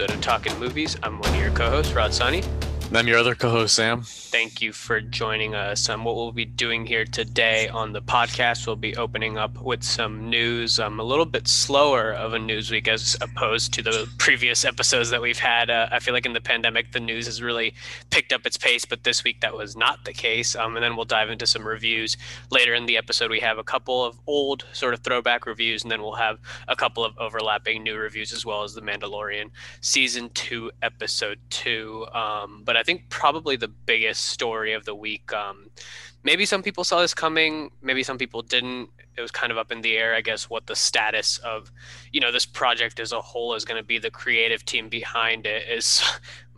episode of Talking Movies. I'm one of your co-hosts, Rod Sani. And I'm your other co-host, Sam. Thank you for joining us. Um, what we'll be doing here today on the podcast, we'll be opening up with some news. Um, a little bit slower of a news week as opposed to the previous episodes that we've had. Uh, I feel like in the pandemic, the news has really picked up its pace, but this week that was not the case. Um, and then we'll dive into some reviews later in the episode. We have a couple of old sort of throwback reviews, and then we'll have a couple of overlapping new reviews as well as the Mandalorian season two, episode two. Um, but I think probably the biggest story of the week. Um, maybe some people saw this coming, maybe some people didn't. It was kind of up in the air, I guess, what the status of, you know, this project as a whole is going to be. The creative team behind it is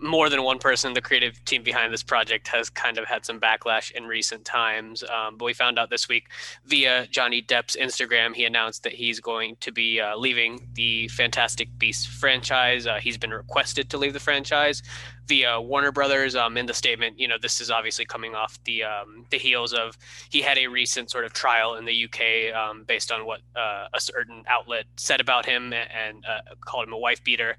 more than one person. The creative team behind this project has kind of had some backlash in recent times. Um, but we found out this week via Johnny Depp's Instagram, he announced that he's going to be uh, leaving the Fantastic Beasts franchise. Uh, he's been requested to leave the franchise via Warner Brothers. Um, in the statement, you know, this is obviously coming off the um, the heels of he had a recent sort of trial in the UK um, based on what uh, a certain outlet said about him and uh, called him a wife beater.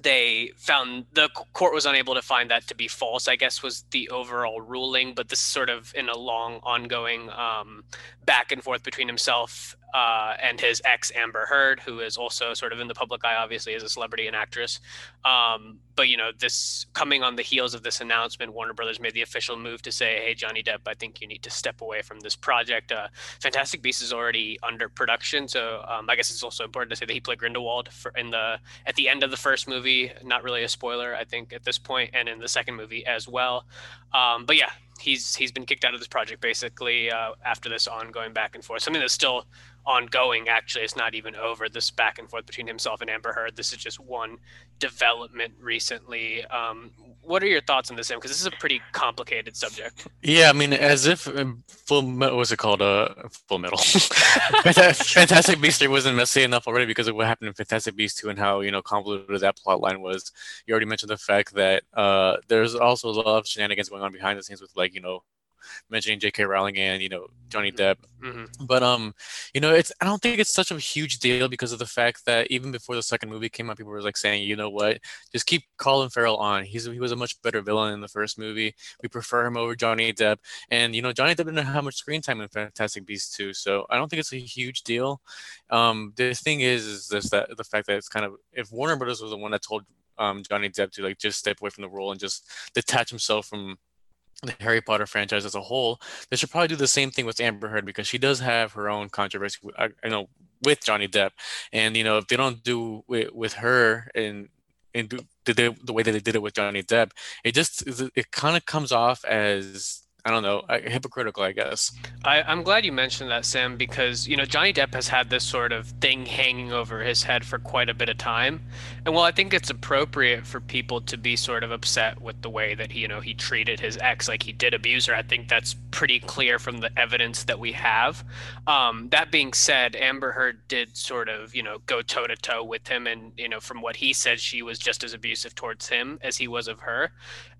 They found the court was unable to find that to be false i guess was the overall ruling but this is sort of in a long ongoing um, back and forth between himself uh, and his ex Amber Heard, who is also sort of in the public eye, obviously as a celebrity and actress. Um, but you know, this coming on the heels of this announcement, Warner Brothers made the official move to say, "Hey, Johnny Depp, I think you need to step away from this project." Uh, Fantastic Beasts is already under production, so um, I guess it's also important to say that he played Grindelwald in the at the end of the first movie. Not really a spoiler, I think, at this point, and in the second movie as well. Um, but yeah, he's he's been kicked out of this project basically uh, after this ongoing back and forth. Something that's still ongoing. Actually, it's not even over. This back and forth between himself and Amber Heard. This is just one development recently. Um, what are your thoughts on this? Because this is a pretty complicated subject. Yeah, I mean, as if um, Full Metal, was it called? Uh, Full Metal. Fantastic Beasts 3 wasn't messy enough already because of what happened in Fantastic Beasts 2 and how, you know, convoluted that plot line was. You already mentioned the fact that uh, there's also a lot of shenanigans going on behind the scenes with, like, you know, mentioning J.K. Rowling and you know Johnny Depp. Mm-hmm. But um, you know, it's I don't think it's such a huge deal because of the fact that even before the second movie came out, people were like saying, you know what, just keep Colin Farrell on. He's he was a much better villain in the first movie. We prefer him over Johnny Depp, and you know Johnny Depp didn't have much screen time in Fantastic Beasts too, so I don't think it's a huge deal. Um, the thing is, is this that the fact that it's kind of if Warner Brothers was the one that told um, Johnny Depp to like just step away from the role and just detach himself from the Harry Potter franchise as a whole, they should probably do the same thing with Amber Heard because she does have her own controversy. I, I uh, know with Johnny Depp, and you know if they don't do with, with her and and do the, the way that they did it with Johnny Depp, it just it kind of comes off as I don't know, hypocritical, I guess. I, am glad you mentioned that, Sam, because you know Johnny Depp has had this sort of thing hanging over his head for quite a bit of time, and while I think it's appropriate for people to be sort of upset with the way that he, you know, he treated his ex, like he did abuse her, I think that's pretty clear from the evidence that we have. Um, that being said, Amber Heard did sort of, you know, go toe to toe with him, and you know, from what he said, she was just as abusive towards him as he was of her,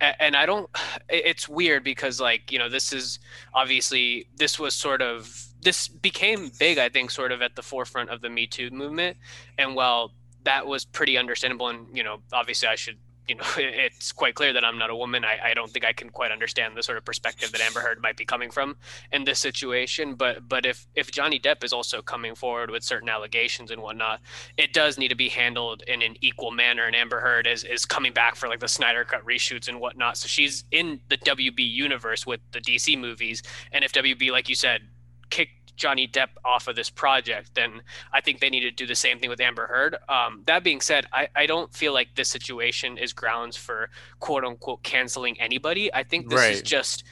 and, and I don't. It's weird because like you know this is obviously this was sort of this became big i think sort of at the forefront of the me too movement. And while that was pretty understandable and you know obviously i should you know it's quite clear that i'm not a woman. I, I don't think i can quite understand the sort of perspective that amber heard might be coming from in this situation but but if if johnny depp is also coming forward with certain allegations and whatnot it does need to be handled in an equal manner and amber heard is is coming back for like the snyder cut reshoots and whatnot. So she's in the wb universe with the dc movies and if wb like you said kicked Johnny Depp off of this project, then I think they need to do the same thing with Amber Heard. Um, that being said, I, I don't feel like this situation is grounds for quote unquote canceling anybody. I think this right. is just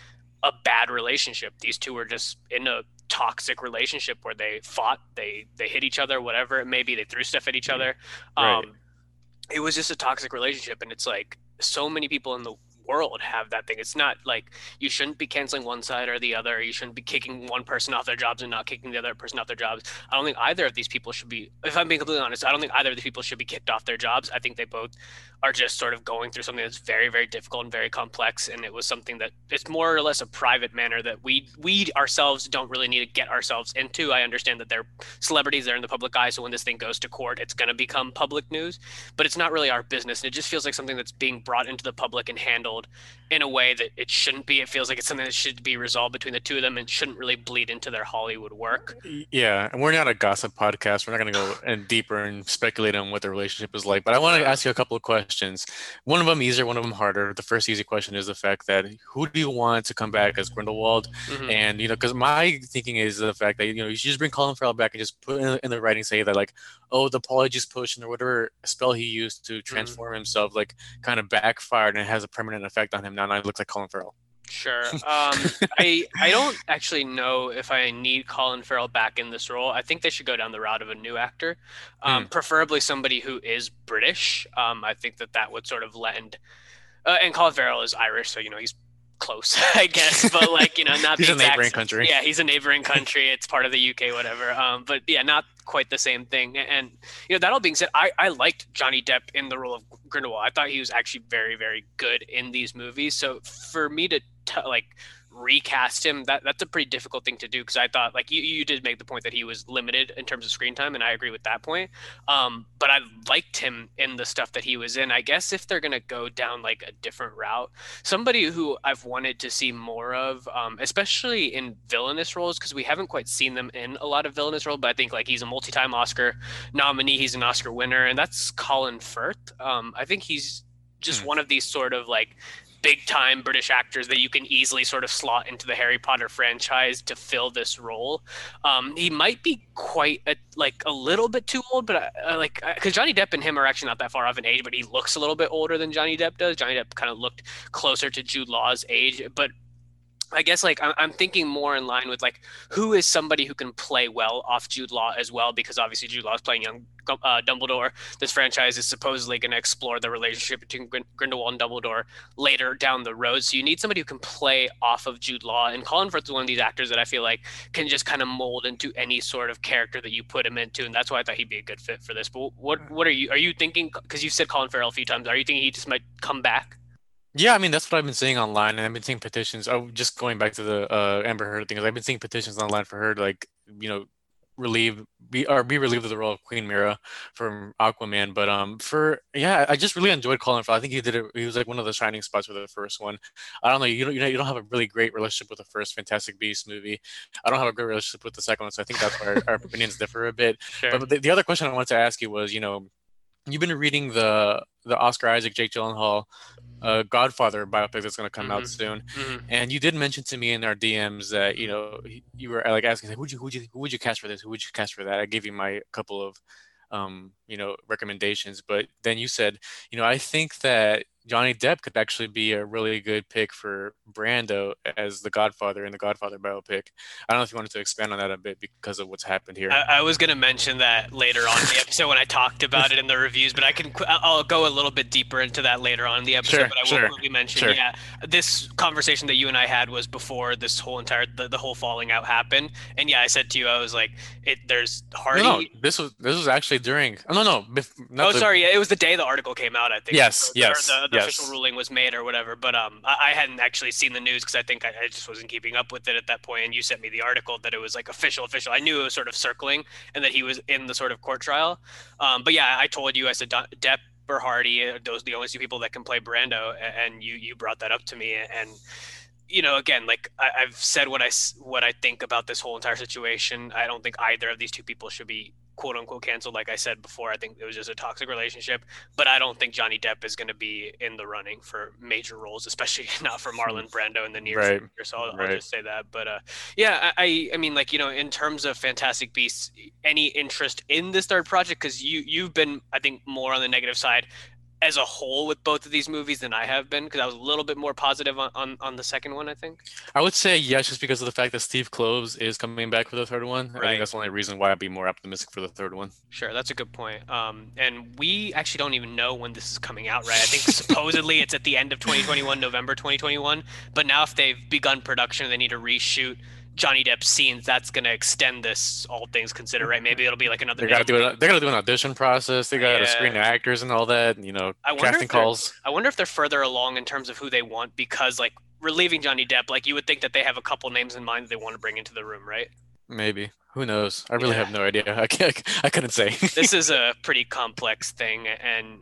a bad relationship. These two are just in a toxic relationship where they fought, they they hit each other, whatever it may be. They threw stuff at each other. Um, right. It was just a toxic relationship, and it's like so many people in the world have that thing. It's not like you shouldn't be canceling one side or the other. You shouldn't be kicking one person off their jobs and not kicking the other person off their jobs. I don't think either of these people should be, if I'm being completely honest, I don't think either of these people should be kicked off their jobs. I think they both are just sort of going through something that's very, very difficult and very complex. And it was something that it's more or less a private manner that we we ourselves don't really need to get ourselves into. I understand that they're celebrities, they're in the public eye. So when this thing goes to court, it's going to become public news, but it's not really our business. And it just feels like something that's being brought into the public and handled in a way that it shouldn't be. It feels like it's something that should be resolved between the two of them and shouldn't really bleed into their Hollywood work. Yeah, and we're not a gossip podcast. We're not going to go and deeper and speculate on what the relationship is like. But I want to ask you a couple of questions. One of them easier, one of them harder. The first easy question is the fact that who do you want to come back as Grindelwald? Mm-hmm. And you know, because my thinking is the fact that you know you should just bring Colin Farrell back and just put in, in the writing say that like, oh, the Polyjuice potion or whatever spell he used to mm-hmm. transform mm-hmm. himself like kind of backfired and it has a permanent effect on him now. Now he looks like Colin Farrell. Sure. Um, I I don't actually know if I need Colin Farrell back in this role. I think they should go down the route of a new actor, um, mm. preferably somebody who is British. Um, I think that that would sort of lend. Uh, and Colin Farrell is Irish, so you know he's close, I guess. But like you know, not he's a neighboring country. Yeah, he's a neighboring country. It's part of the UK, whatever. Um, but yeah, not quite the same thing. And you know, that all being said, I I liked Johnny Depp in the role of Grindelwald. I thought he was actually very very good in these movies. So for me to t- like recast him that that's a pretty difficult thing to do because i thought like you, you did make the point that he was limited in terms of screen time and i agree with that point. Um, but i liked him in the stuff that he was in. I guess if they're gonna go down like a different route somebody who i've wanted to see more of um, especially in villainous roles because we haven't quite seen them in a lot of villainous roles but i think like he's a multi-time oscar nominee he's an oscar winner and that's colin firth. Um, i think he's just hmm. one of these sort of like big time British actors that you can easily sort of slot into the Harry Potter franchise to fill this role. Um, he might be quite a, like a little bit too old, but uh, uh like because Johnny Depp and him are actually not that far off in age, but he looks a little bit older than Johnny Depp does. Johnny Depp kind of looked closer to Jude Law's age, but I guess like I'm thinking more in line with like who is somebody who can play well off Jude Law as well because obviously Jude Law is playing young uh, Dumbledore. This franchise is supposedly going to explore the relationship between Grindelwald and Dumbledore later down the road. So you need somebody who can play off of Jude Law. And Colin Firth is one of these actors that I feel like can just kind of mold into any sort of character that you put him into, and that's why I thought he'd be a good fit for this. But what what are you are you thinking? Because you said Colin Farrell a few times. Are you thinking he just might come back? Yeah, I mean that's what I've been seeing online, and I've been seeing petitions. Oh, just going back to the uh, Amber Heard thing, I've been seeing petitions online for her to like, you know, relieve be or be relieved of the role of Queen Mera from Aquaman. But um, for yeah, I just really enjoyed Colin Farrell. I think he did it. He was like one of the shining spots for the first one. I don't know. You don't you know you don't have a really great relationship with the first Fantastic Beast movie. I don't have a great relationship with the second one, so I think that's where our, our opinions differ a bit. Sure. But the, the other question I wanted to ask you was, you know, you've been reading the the Oscar Isaac Jake Gyllenhaal uh, Godfather biopic that's going to come mm-hmm. out soon, mm-hmm. and you did mention to me in our DMs that you know you were like asking, like, who'd you who'd you who would you cast for this? Who would you cast for that? I gave you my couple of um, you know recommendations, but then you said, you know, I think that Johnny Depp could actually be a really good pick for Brando as the Godfather in the Godfather biopic. I don't know if you wanted to expand on that a bit because of what's happened here. I, I was going to mention that later on in the episode when I talked about it in the reviews, but I can I'll go a little bit deeper into that later on in the episode. Sure, but I sure, will quickly mention, sure. yeah, this conversation that you and I had was before this whole entire the, the whole falling out happened, and yeah, I said to you, I was like, it there's hardly. No, no, this was this was actually during. Oh no, no. Bef- oh, the, sorry, it was the day the article came out. I think. Yes, yes. The, the yes. official ruling was made or whatever. But um, I, I hadn't actually seen the news because I think I, I, just wasn't keeping up with it at that point. And you sent me the article that it was like official, official. I knew it was sort of circling and that he was in the sort of court trial. Um, but yeah, I told you I said Depp or Hardy, uh, those are the only two people that can play Brando, and you you brought that up to me and you know, again, like I, have said what I what I think about this whole entire situation. I don't think either of these two people should be quote unquote canceled. Like I said before, I think it was just a toxic relationship. But I don't think Johnny Depp is going to be in the running for major roles, especially not for Marlon Brando in the near right. future. So I'll, right. I'll, just say that. But uh, yeah, I I mean, like you know, in terms of Fantastic Beasts, any interest in this third project? Because you you've been, I think, more on the negative side as a whole with both of these movies than I have been because I was a little bit more positive on, on, on the second one. I think. I would say yes, just because of the fact that Steve Kloves is coming back for the third one. Right. I think that's the only reason why I'd be more optimistic for the third one. Sure, that's a good point. Um, and we actually don't even know when this is coming out, right? I think supposedly it's at the end of 2021, November 2021. But now, if they've begun production, they need to reshoot Johnny Depp scenes. That's going to extend this, all things considered, right? Maybe it'll be like another. They gotta do middle- it. They gotta do an audition process. They gotta screen Yeah. actors and all that. You know, I wonder casting calls. I wonder if they're further along in terms of who they want because, like, relieving Johnny Depp, like you would think that they have a couple names in mind that they want to bring into the room, right? Maybe. Who knows? I really Yeah. have no idea. I can't. I couldn't say. this is a pretty complex thing and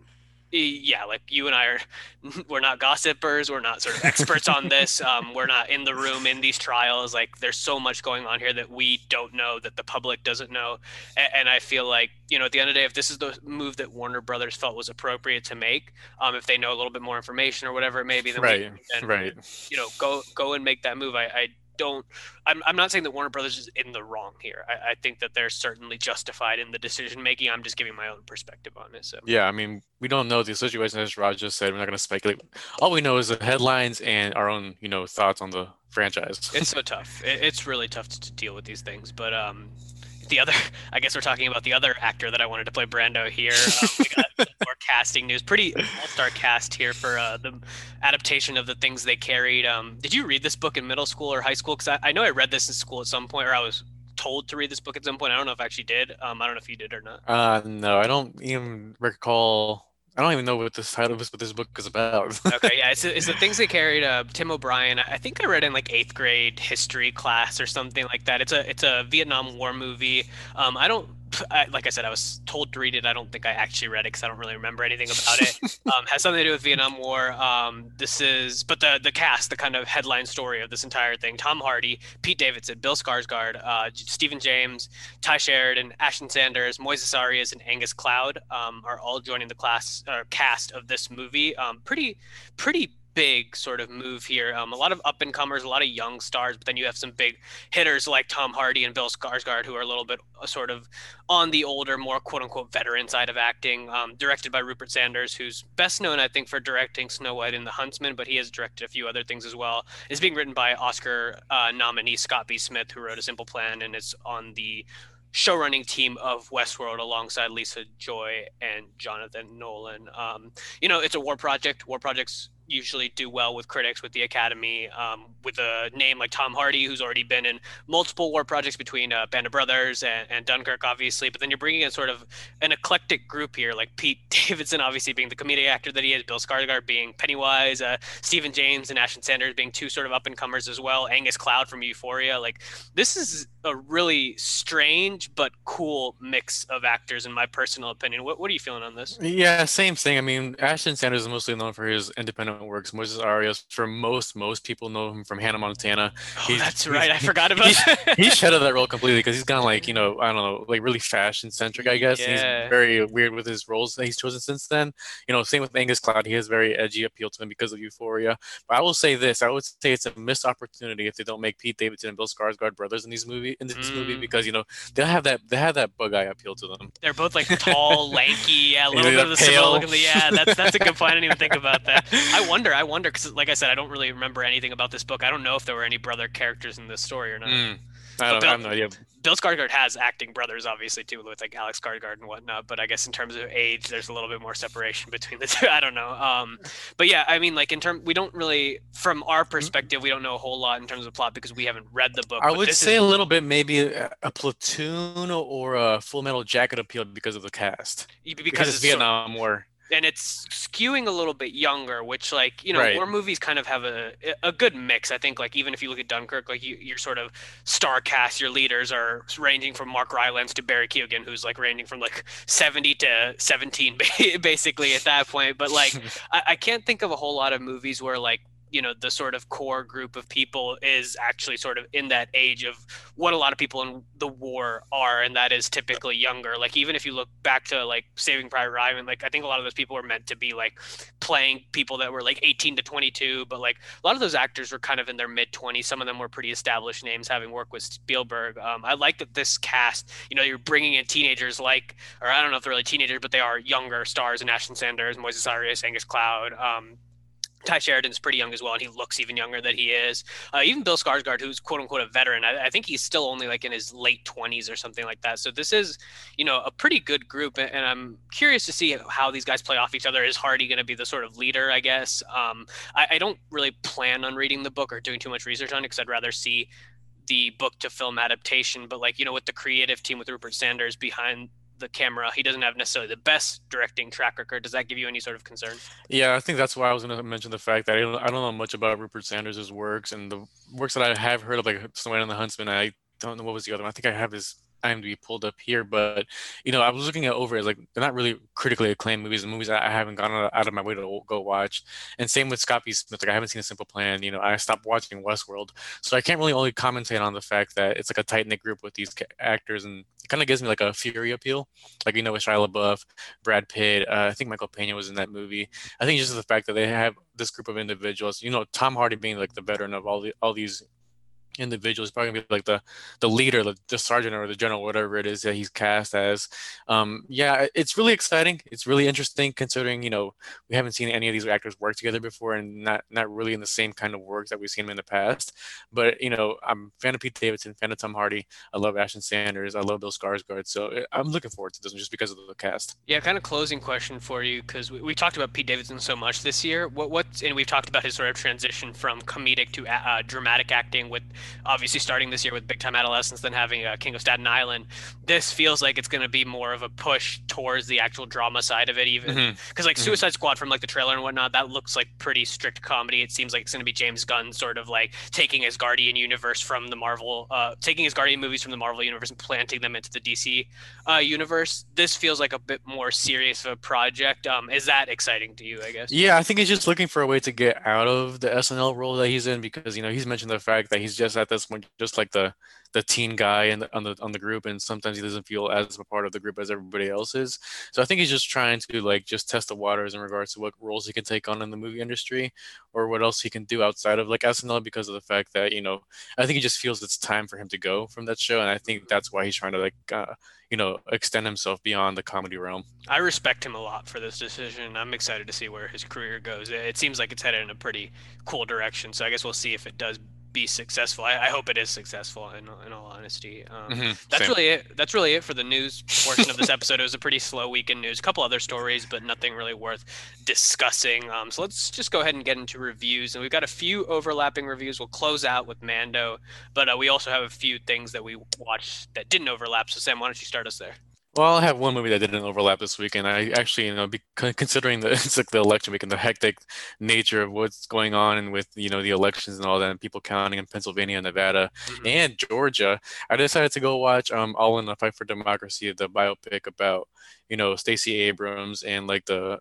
yeah like you and i are we're not gossipers we're not sort of experts on this um, we're not in the room in these trials like there's so much going on here that we don't know that the public doesn't know and, and i feel like you know at the end of the day if this is the move that warner brothers felt was appropriate to make um, if they know a little bit more information or whatever it may be then we- right. then Right. you know, go go and make that move. I, I don't. I'm, I'm not saying that Warner Brothers is in the wrong here. I, I think that they're certainly justified in the decision making. I'm just giving my own perspective on it. So Yeah. I mean, we don't know the situation as Raj just said. We're not gonna speculate. All we know is the headlines and our own, you know, thoughts on the franchise. it's so tough. It, it's really tough to, to deal with these things. But um, the other, I guess we're talking about the other actor that I wanted to play Brando here. Um, we got more casting news. Pretty all-star cast here for uh, the adaptation of the things they carried. Um, did you read this book in middle school or high school? Because I, I know I read this in school at some point, or I was told to read this book at some point. I don't know if I actually did. Um, I don't know if you did or not. Uh, no, I don't even recall. I don't even know what this title this, what this book is about. okay, yeah, it's, it's the things they carried. Uh, Tim O'Brien. I think I read in like eighth grade history class or something like that. It's a it's a Vietnam War movie. Um, I don't. I, like I said, I was told to read it. I don't think I actually read it because I don't really remember anything about it. um, has something to do with Vietnam War. Um, this is, but the the cast, the kind of headline story of this entire thing: Tom Hardy, Pete Davidson, Bill Skarsgård, uh, Stephan James, Tye Sheridan, Ashton Sanders, Moises Arias, and Angus Cloud um, are all joining the class or cast of this movie. Um, pretty, pretty big sort of move here. Um, a lot of up and comers, a lot of young stars, but then you have some big hitters like Tom Hardy and Bill Skarsgård who are a little bit uh, sort of on the older, more quote unquote veteran side of acting. Um, directed by Rupert Sanders, who's best known, I think, for directing Snow White and the Huntsman, but he has directed a few other things as well. Is being written by Oscar uh, nominee Scott B. Smith, who wrote A Simple Plan and it's on the showrunning team of Westworld alongside Lisa Joy and Jonathan Nolan. Um, you know, it's a war project. War projects usually do well with critics, with the Academy, um, with a name like Tom Hardy, who's already been in multiple war projects between uh, Band of Brothers and, and Dunkirk, obviously. But then you're bringing in sort of an eclectic group here, like Pete Davidson, obviously being the comedic actor that he is, Bill Skarsgård being Pennywise, uh, Stephan James and Ashton Sanders being two sort of up and comers as well, Angus Cloud from Euphoria. Like this is a really strange but cool mix of actors, in my personal opinion. What what are you feeling on this? Yeah, same thing. I mean, Ashton Sanders is mostly known for his independent works. Moses Arias, for most most people know him from Hannah Montana. Oh, He's- that's right. I forgot about that. He's shed of that role completely because he's gone like you know I don't know like really fashion centric I guess. and Yeah. He's very weird with his roles that he's chosen since then. You know, same with Angus Cloud. He has very edgy appeal to him because of Euphoria. But I will say this: I would say it's a missed opportunity if they don't make Pete Davidson and Bill Skarsgård brothers in these movie in this movie Mm. because you know they have that they have that bug eye appeal to them. They're both like tall, lanky, yeah, a little bit of the pale. looking. Yeah, that's that's a good point. I didn't even think about that. I wonder, I wonder, because like I said, I don't really remember anything about this book. I don't know if there were any brother characters in this story or not. Mm. I don't I have no idea. Bill Skarsgård has acting brothers, obviously, too, with like Alex Skarsgård and whatnot. But I guess in terms of age, there's a little bit more separation between the two. I don't know. Um, but yeah, I mean, like in terms, we don't really, from our perspective, we don't know a whole lot in terms of plot because we haven't read the book. I would say is, a little bit maybe a, a platoon or a Full Metal Jacket appeal because of the cast. because, Because, it's it's Vietnam War. And it's skewing a little bit younger, which like you know Right. war movies kind of have a a good mix. I think like even if you look at Dunkirk, like you your sort of star cast, your leaders are ranging from Mark Rylance to Barry Keoghan, who's like ranging from like seventy to seventeen, basically at that point. But like I, I can't think of a whole lot of movies where like you know the sort of core group of people is actually sort of in that age of what a lot of people in the war are and that is typically younger. Like even if you look back to like saving private ryan like i think a lot of those people were meant to be like playing people that were like 18 to 22 but like a lot of those actors were kind of in their mid 20s some of them were pretty established names having worked with spielberg. Um, i like that this cast you know you're bringing in teenagers like or i don't know if they're really teenagers but they are younger stars and ashton sanders moises arias angus cloud um, Tye Sheridan's pretty young as well, and he looks even younger than he is. Uh, even Bill Skarsgård, who's quote unquote a veteran, I, I, think he's still only like in his late twenties or something like that. So this is, you know, a pretty good group, and I'm curious to see how these guys play off each other. Is Hardy going to be the sort of leader? I guess. Um, I, I don't really plan on reading the book or doing too much research on it because I'd rather see the book to film adaptation. But like you know, with the creative team with Rupert Sanders behind the camera. He doesn't have necessarily the best directing track record. Does that give you any sort of concern? Yeah, I think that's why I was going to mention the fact that I don't, I don't know much about Rupert Sanders' works and the works that I have heard of, like Snow White and the Huntsman. I don't know what was the other one. I think I have his IMDb pulled up here, but you know, I was looking at over like they're not really critically acclaimed movies, and movies I haven't gone out of my way to go watch. And same with Scott B. Smith. Like I haven't seen A Simple Plan. You know, I stopped watching Westworld, so I can't really only commentate on the fact that it's like a tight knit group with these actors, and it kind of gives me like a Fury appeal. Like you know, with Shia LaBeouf, Brad Pitt. Uh, I think Michael Pena was in that movie. I think just the fact that they have this group of individuals. You know, Tom Hardy being like the veteran of all the all these individual. He's probably gonna be like the the leader, the, the sergeant or the general, whatever it is that he's cast as. Um, yeah, it's really exciting. It's really interesting considering you know we haven't seen any of these actors work together before, and not not really in the same kind of work that we've seen them in the past. But you know, I'm fan of Pete Davidson, fan of Tom Hardy. I love Ashton Sanders. I love Bill Skarsgård. So uh, I'm looking forward to this one just because of the cast. Yeah, kind of closing question for you because we, we talked about Pete Davidson so much this year. What what and we've talked about his sort of transition from comedic to uh, dramatic acting with obviously starting this year with Big Time Adolescence, then having uh, King of Staten Island. This feels like it's going to be more of a push towards the actual drama side of it, even because mm-hmm. like mm-hmm. Suicide Squad from like the trailer and whatnot, that looks like pretty strict comedy. It seems like it's going to be James Gunn sort of like taking his Guardian universe from the Marvel, uh, taking his Guardian movies from the Marvel universe and planting them into the DC uh, universe. This feels like a bit more serious of a project. Um, is that exciting to you? I guess. Yeah, I think he's just looking for a way to get out of the SNL role that he's in because you know he's mentioned the fact that he's just at this point just like the the teen guy the, on the on the group, and sometimes he doesn't feel as a part of the group as everybody else is. So I think he's just trying to like just test the waters in regards to what roles he can take on in the movie industry, or what else he can do outside of like SNL because of the fact that you know I think he just feels it's time for him to go from that show, and I think that's why he's trying to like. Uh, you know, extend himself beyond the comedy realm. I respect him a lot for this decision. I'm excited to see where his career goes. It seems like it's headed in a pretty cool direction. So I guess we'll see if it does be successful. I, I, hope it is successful. In, in all honesty, um, mm-hmm, that's same. really it. That's really it for the news portion of this episode. It was a pretty slow week in news. A couple other stories, but nothing really worth discussing. Um, so let's just go ahead and get into reviews. And we've got a few overlapping reviews. We'll close out with Mando, but uh, we also have a few things that we watched that didn't overlap. So Sam, why don't you start us there? Well, I have one movie that didn't overlap this weekend. I actually, you know, be, considering the it's like the election week and the hectic nature of what's going on and with you know the elections and all that, and people counting in Pennsylvania, Nevada, mm-hmm. and Georgia, I decided to go watch um All in the Fight for Democracy, the biopic about you know Stacey Abrams and like the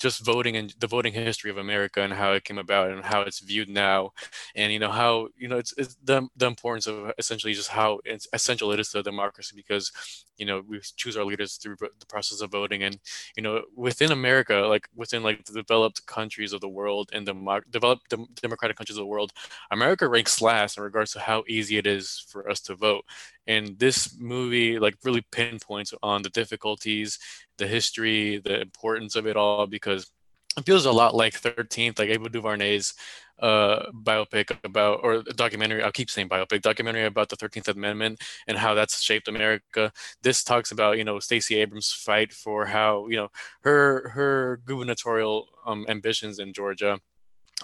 just voting and the voting history of America and how it came about and how it's viewed now, and you know how you know it's, it's the the importance of essentially just how essential it is to democracy because you know we choose our leaders through the process of voting and you know within America like within like the developed countries of the world and the developed dem- democratic countries of the world, America ranks last in regards to how easy it is for us to vote and this movie like really pinpoints on the difficulties the history the importance of it all because it feels a lot like 13th like ava duvernay's uh, biopic about or documentary i'll keep saying biopic documentary about the 13th amendment and how that's shaped america. This talks about you know stacey abrams fight for how you know her her gubernatorial um, ambitions in georgia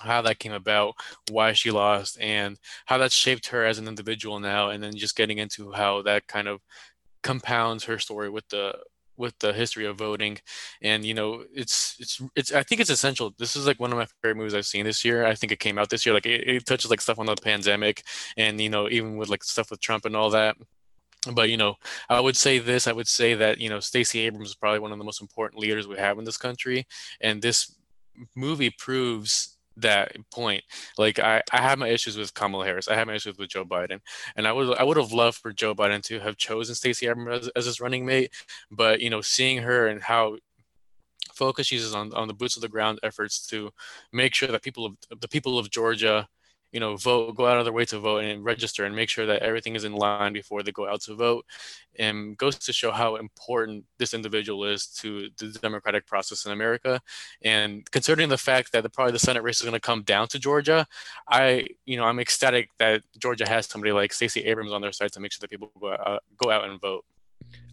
how that came about, why she lost, and how that shaped her as an individual now, and then just getting into how that kind of compounds her story with the with the history of voting. And you know it's it's it's i think it's essential. This is like one of my favorite movies i've seen this year. I think it came out this year. Like it, it touches like stuff on the pandemic and you know even with like stuff with trump and all that. But you know i would say this i would say that you know stacey abrams is probably one of the most important leaders we have in this country. And this movie proves that point. Like I, I have my issues with Kamala Harris. I have my issues with Joe Biden, and I would I would have loved for Joe Biden to have chosen Stacey Abrams as, as his running mate. But you know, seeing her and how focused she is on on the boots of the ground efforts to make sure that people of the people of Georgia you know, vote, go out of their way to vote and register and make sure that everything is in line before they go out to vote. And goes to show how important this individual is to the democratic process in America. And considering the fact that the, probably the Senate race is going to come down to Georgia, I, you know, I'm ecstatic that Georgia has somebody like Stacey Abrams on their side to make sure that people go out, go out and vote.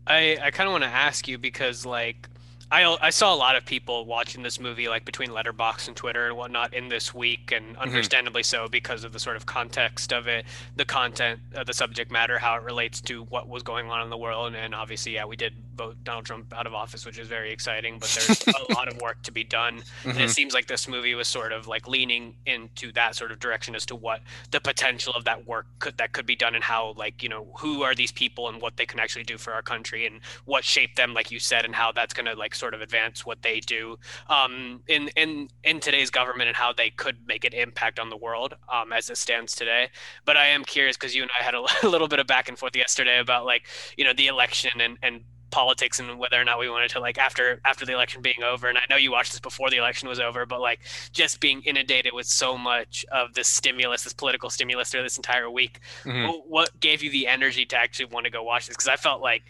I, I kind of want to ask you because like I, I saw a lot of people watching this movie like between Letterboxd and Twitter and whatnot in this week, and mm-hmm. understandably mm-hmm. so because of the sort of context of it, the content, uh, the subject matter, how it relates to what was going on in the world, and, and obviously, yeah, we did vote Donald Trump out of office, which is very exciting, but there's a lot of work to be done, mm-hmm. and it mm-hmm. seems like this movie was sort of like leaning into that sort of direction as to what the potential of that work could that could be done, and how like you know who are these people and what they can actually do for our country, and what shaped them, like you said, and how that's going to like sort of advance what they do um, in in in today's government and how they could make an impact on the world um, as it stands today. But I am curious because you and I had a, a little bit of back and forth yesterday about like you know the election and and politics and whether or not we wanted to like after after the election being over and i know you watched this before the election was over but like just being inundated with so much of this stimulus this political stimulus through this entire week mm-hmm. what gave you the energy to actually want to go watch this because i felt like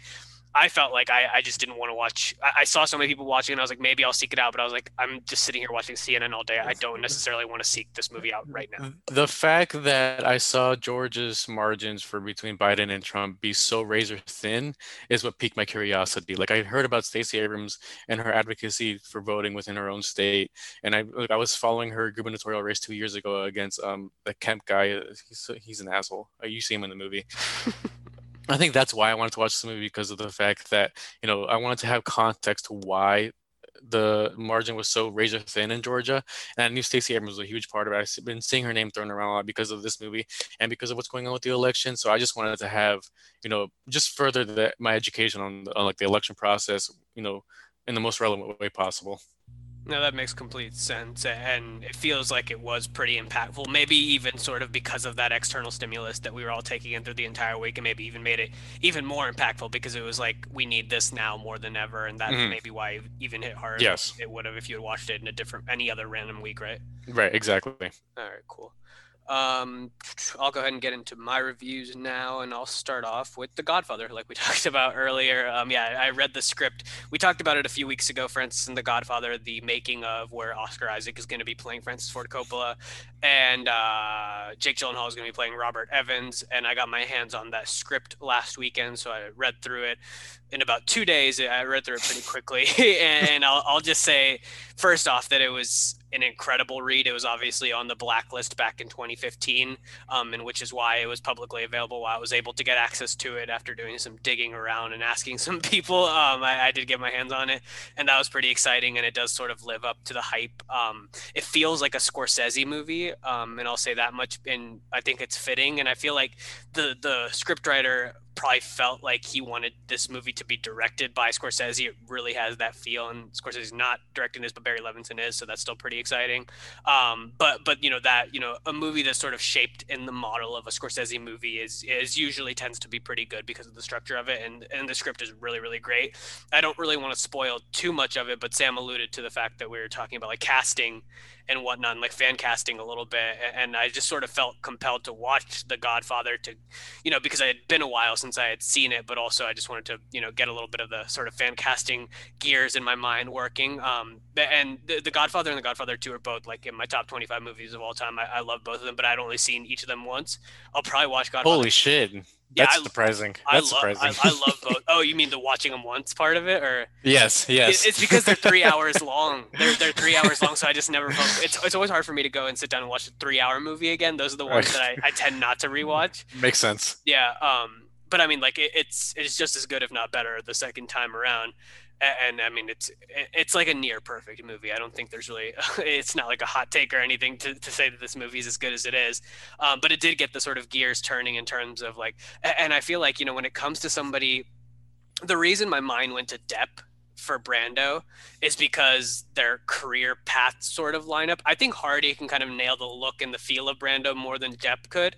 I felt like I, I just didn't want to watch. I, I, saw so many people watching, and I was like, maybe I'll seek it out. But I was like, I'm just sitting here watching CNN all day. I don't necessarily want to seek this movie out right now. The fact that I saw George's margins for between Biden and Trump be so razor thin is what piqued my curiosity. Like I heard about Stacey Abrams and her advocacy for voting within her own state, and I like I was following her gubernatorial race two years ago against um the Kemp guy. He's he's an asshole. You see him in the movie. I think that's why I wanted to watch this movie because of the fact that you know I wanted to have context to why the margin was so razor thin in Georgia, and I knew Stacey Abrams was a huge part of it. I've been seeing her name thrown around a lot because of this movie and because of what's going on with the election. So I just wanted to have you know just further the, my education on, on like the election process, you know, in the most relevant way possible. No, that makes complete sense. And it feels like it was pretty impactful, maybe even sort of because of that external stimulus that we were all taking in through the entire week, and maybe even made it even more impactful because it was like, we need this now more than ever. And that's mm-hmm. maybe why it even hit hard. Yes. It would have if you had watched it in a different, any other random week, right? Right, exactly. All right, cool. Um, I'll go ahead and get into my reviews now, and I'll start off with The Godfather, like we talked about earlier. Um, yeah, I read the script. We talked about it a few weeks ago, Francis and The Godfather, the making of where Oscar Isaac is going to be playing Francis Ford Coppola, and uh, Jake Gyllenhaal is going to be playing Robert Evans. And I got my hands on that script last weekend, so I read through it in about two days. I read through it pretty quickly, and, and I'll, I'll just say first off that it was an incredible read. It was obviously on the blacklist back in 2015, um, and which is why it was publicly available. Why I was able to get access to it after doing some digging around and asking some people. Um, I, I, did get my hands on it, and that was pretty exciting. And it does sort of live up to the hype. Um, it feels like a Scorsese movie, um, and I'll say that much. And I think it's fitting. And I feel like the the scriptwriter probably felt like he wanted this movie to be directed by Scorsese. It really has that feel, and Scorsese's not directing this, but Barry Levinson is, so that's still pretty exciting. Um, but but you know that you know a movie that's sort of shaped in the model of a Scorsese movie is is usually tends to be pretty good because of the structure of it, and and the script is really really great. I don't really want to spoil too much of it, but Sam alluded to the fact that we were talking about like casting and whatnot, and like fan casting a little bit. And I just sort of felt compelled to watch The Godfather to, you know, because I had been a while since I had seen it, but also I just wanted to, you know, get a little bit of the sort of fan casting gears in my mind working. Um, and the, the Godfather and The Godfather 2 are both like in my top 25 movies of all time. I, I love both of them, but I'd only seen each of them once. I'll probably watch Godfather. Holy shit. That's yeah, surprising. That's I love, surprising. I, I, love both. Oh, you mean the watching them once part of it, or? Yes, yes. It, it's because they're three hours long. They're they're three hours long, so I just never. Focus. It's it's always hard for me to go and sit down and watch a three-hour movie again. Those are the ones that I, I tend not to rewatch. Makes sense. Yeah. Um. But I mean, like it, it's it's just as good, if not better, the second time around and I mean it's it's like a near perfect movie. I don't think there's really it's not like a hot take or anything to, to say that this movie is as good as it is, um, but it did get the sort of gears turning in terms of like, and I feel like you know when it comes to somebody, the reason my mind went to Depp for Brando is because their career paths sort of line up. I think Hardy can kind of nail the look and the feel of Brando more than Depp could,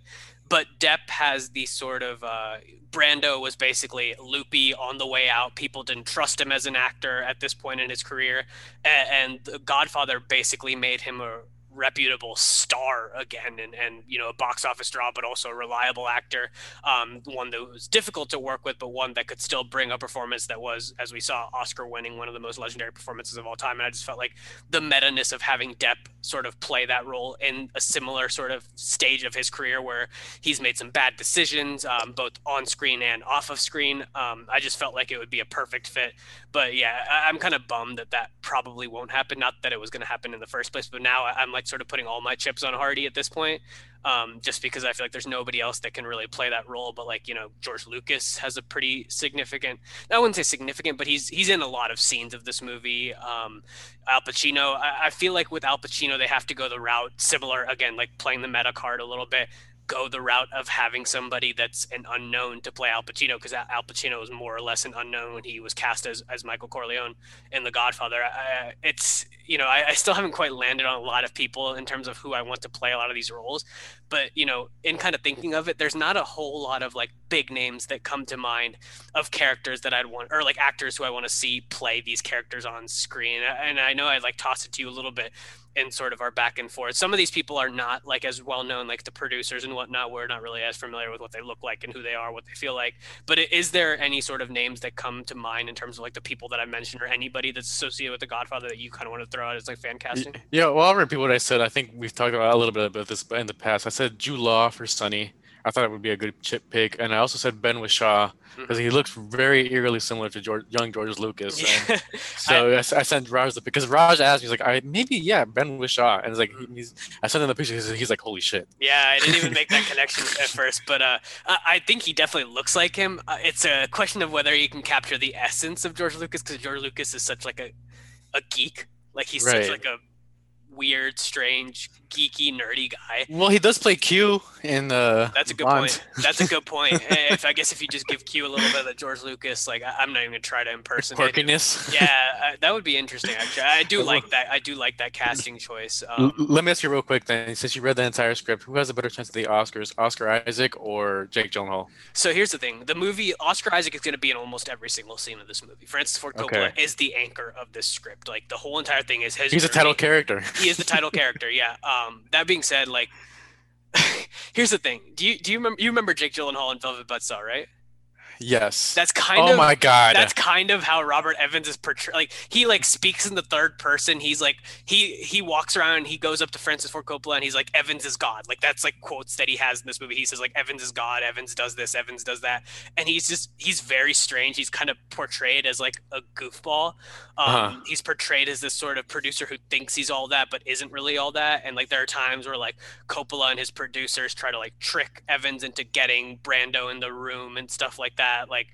but Depp has the sort of uh, Brando was basically loopy on the way out. People didn't trust him as an actor at this point in his career, and, and Godfather basically made him a reputable star again and, and you know a box office draw but also a reliable actor. Um, one that was difficult to work with but one that could still bring a performance that was as we saw oscar winning one of the most legendary performances of all time. And i just felt like the meta-ness of having depp sort of play that role in a similar sort of stage of his career where he's made some bad decisions um, both on screen and off of screen. Um, i just felt like it would be a perfect fit. But yeah I, i'm kind of bummed that that probably won't happen. Not that it was going to happen in the first place but now i'm like like sort of putting all my chips on Hardy at this point, um, just because I feel like there's nobody else that can really play that role. But like you know, George Lucas has a pretty significant. I wouldn't say significant, but he's he's in a lot of scenes of this movie. Um, Al Pacino. I, I feel like with Al Pacino, they have to go the route similar again, like playing the meta card a little bit go the route of having somebody that's an unknown to play Al Pacino because Al Pacino was more or less an unknown when he was cast as, as Michael Corleone in The Godfather. I, it's you know I, I, still haven't quite landed on a lot of people in terms of who I want to play a lot of these roles, but you know in kind of thinking of it, there's not a whole lot of like big names that come to mind of characters that I'd want or like actors who I want to see play these characters on screen. And I know I like toss it to you a little bit in sort of our back and forth. Some of these people are not like as well known, like the producers and whatnot. We're not really as familiar with what they look like and who they are, what they feel like. But is there any sort of names that come to mind in terms of like the people that I mentioned or anybody that's associated with the Godfather that you kind of want to throw out like fan casting? Yeah, well, I'll repeat what I said. I think we've talked about a little bit about this in the past. I said Jude Law for Sonny. I thought it would be a good chip pick, and I also said Ben Whishaw because he looks very eerily similar to George, young George Lucas. Yeah. so I, I, I, sent Raj the because Raj asked me, he's like, I maybe yeah, Ben Whishaw, and it's like mm-hmm. he's I sent him the picture. He's, he's, like, holy shit. Yeah, I didn't even make that connection at first, but uh, I think he definitely looks like him. Uh, it's a question of whether you can capture the essence of George Lucas because George Lucas is such like a a geek, like he's right. such like a weird, strange, geeky, nerdy guy. Well, he does play Q in the. That's a good Bond. point. That's a good point. if I guess if you just give Q a little bit of the George Lucas, like I, am not even gonna try to impersonate. Quirkiness. Yeah, uh, that would be interesting. Actually, I do like that. I do like that casting choice. Um, Let me ask you real quick then, since you read the entire script, who has a better chance at the Oscars, Oscar Isaac or Jake Gyllenhaal? So here's the thing: the movie Oscar Isaac is gonna be in almost every single scene of this movie. Francis Ford Coppola okay. is the anchor of this script. Like the whole entire thing is his. He's journey. a title character. He is the title character. Yeah. Um. That being said, like, here's the thing. Do you do you remember you remember Jake Gyllenhaal in Velvet Buzzsaw, right? Yes. That's kind oh of Oh my god. That's kind of how Robert Evans is portrayed. Like he like speaks in the third person. He's like he he walks around and he goes up to Francis Ford Coppola and he's like Evans is God. Like that's like quotes that he has in this movie. He says like Evans is God, Evans does this, Evans does that. And he's just he's very strange. He's kind of portrayed as like a goofball. Um uh-huh. he's portrayed as this sort of producer who thinks he's all that but isn't really all that. And like there are times where like Coppola and his producers try to like trick Evans into getting Brando in the room and stuff like that that like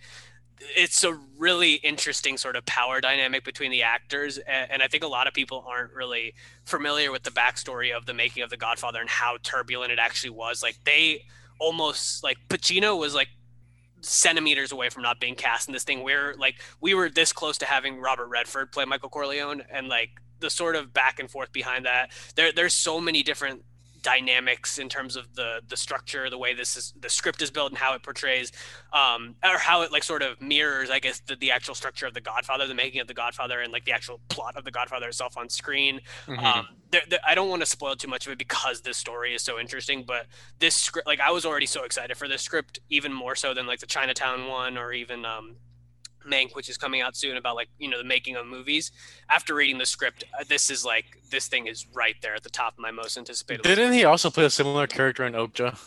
it's a really interesting sort of power dynamic between the actors and, i think a lot of people aren't really familiar with the backstory of the making of the godfather and how turbulent it actually was. Like they almost like pacino was like centimeters away from not being cast in this thing. We're like we were this close to having robert redford play michael corleone and like the sort of back and forth behind that there there's so many different dynamics in terms of the the structure, the way this is the script is built, and how it portrays, um, or how it like sort of mirrors, I guess, the, the actual structure of the Godfather, the making of the Godfather, and like the actual plot of the Godfather itself on screen. Mm-hmm. Um, there, there, I don't want to spoil too much of it because this story is so interesting, but this script, like, I was already so excited for this script, even more so than like the Chinatown one or even um, Mank, which is coming out soon about like you know the making of movies. After reading the script, uh, this is like this thing is right there at the top of my most anticipated. Didn't he also play a similar character in Okja?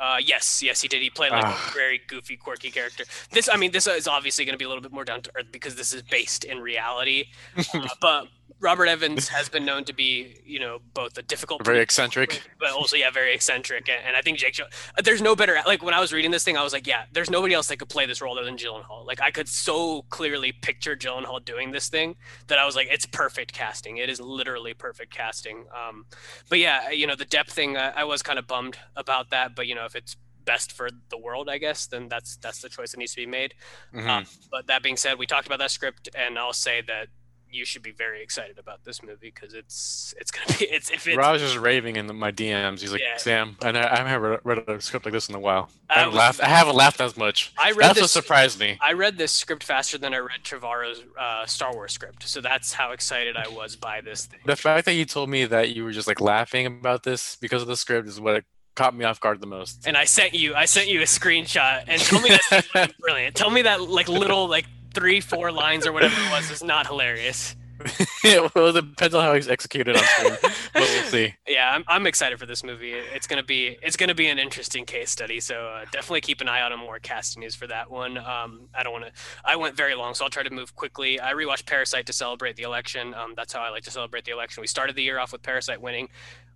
Uh, yes, yes, he did. He played like uh. a very goofy, quirky character. This, I mean, this is obviously going to be a little bit more down to earth because this is based in reality. Uh, but Robert Evans has been known to be, you know, both a difficult, very eccentric, but also yeah, very eccentric. And, and I think Jake, there's no better. Like when I was reading this thing, I was like, yeah, there's nobody else that could play this role other than Gyllenhaal. Like I could so clearly picture Gyllenhaal doing this thing that I was like, it's perfect casting. It is literally perfect casting. Um, but yeah, you know, the depth thing, I, I was kind of bummed about that. But you know, if it's best for the world, I guess, then that's that's the choice that needs to be made. Mhm. Um, but that being said, we talked about that script, and I'll say that you should be very excited about this movie because it's it's gonna be it's if it's Raj raving in my DMs. He's like, Yeah. Sam, and I, I haven't read, read a script like this in a while. I I haven't, was- laughed, I haven't laughed as much. I read That's what this surprised me. I read this script faster than I read Trevorrow's uh, Star Wars script, so that's how excited I was by this thing. The fact that you told me that you were just like laughing about this because of the script is what it caught me off guard the most. And I sent you I sent you a screenshot and tell me that brilliant. Tell me that like little like three four lines or whatever it was is not hilarious. yeah, well, it depends on how he's executed on screen, but we'll see. Yeah, I'm, I'm excited for this movie. It's gonna be it's gonna be an interesting case study. So uh, definitely keep an eye out on more casting news for that one. Um, I don't want to. I went very long, so I'll try to move quickly. I rewatched Parasite to celebrate the election. Um, that's how I like to celebrate the election. We started the year off with Parasite winning.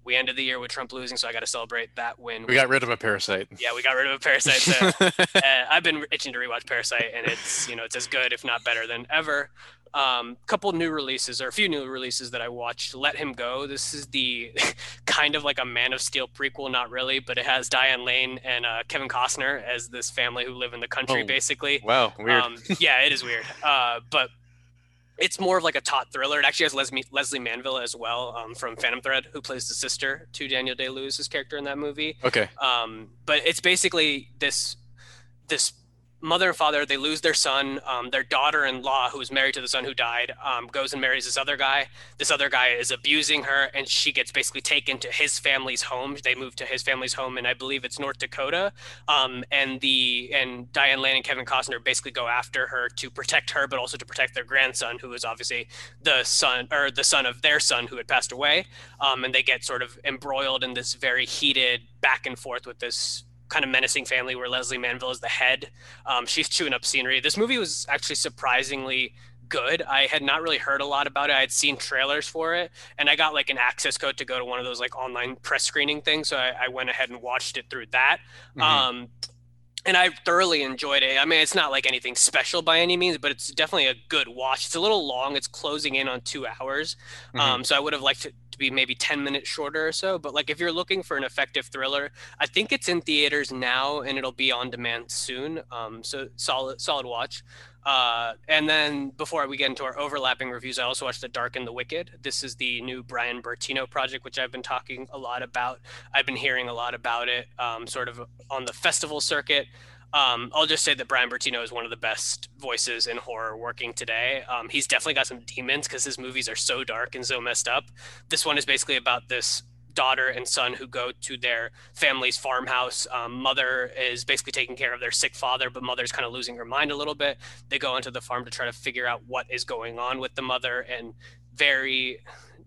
We ended the year with Trump losing, so I got to celebrate that win. We got rid of a parasite. yeah, we got rid of a Parasite. So uh, I've been itching to rewatch Parasite, and it's you know it's as good, if not better, than ever. Um, couple new releases or a few new releases that I watched. Let Him Go. This is the kind of like a Man of Steel prequel, not really, but it has Diane Lane and uh, Kevin Costner as this family who live in the country, Oh, basically. wow, weird. Um, yeah, it is weird. Uh, but it's more of like a taut thriller. It actually has Lesley, Lesley Manville as well um, from Phantom Thread, who plays the sister to Daniel Day Lewis's character in that movie. okay. Um, but it's basically this this mother and father they lose their son um, their daughter-in-law who was married to the son who died um, goes and marries this other guy. This other guy is abusing her and she gets basically taken to his family's home. They move to his family's home and i believe it's north dakota. Um, and the and diane lane and kevin costner basically go after her to protect her but also to protect their grandson who is obviously the son or the son of their son who had passed away. Um, and they get sort of embroiled in this very heated back and forth with this kind of menacing family where Lesley Manville is the head. Um, she's chewing up scenery. This movie was actually surprisingly good. I had not really heard a lot about it. I had seen trailers for it, and I got like an access code to go to one of those like online press screening things. So I, I went ahead and watched it through that. Mhm. Um, and I thoroughly enjoyed it. I mean, it's not like anything special by any means, but it's definitely a good watch. It's a little long. It's closing in on two hours. Mhm. Um, so I would have liked it to be maybe 10 minutes shorter or so. But like if you're looking for an effective thriller, I think it's in theaters now and it'll be on demand soon. Um, so solid, solid watch. Uh, and then before we get into our overlapping reviews, I also watched The Dark and the Wicked. This is the new Bryan Bertino project, which I've been talking a lot about. I've been hearing a lot about it, um, sort of on the festival circuit. Um, I'll just say that Bryan Bertino is one of the best voices in horror working today. Um, he's definitely got some demons because his movies are so dark and so messed up. This one is basically about this daughter and son who go to their family's farmhouse. Um, mother is basically taking care of their sick father, but mother's kind of losing her mind a little bit. They go onto the farm to try to figure out what is going on with the mother, and very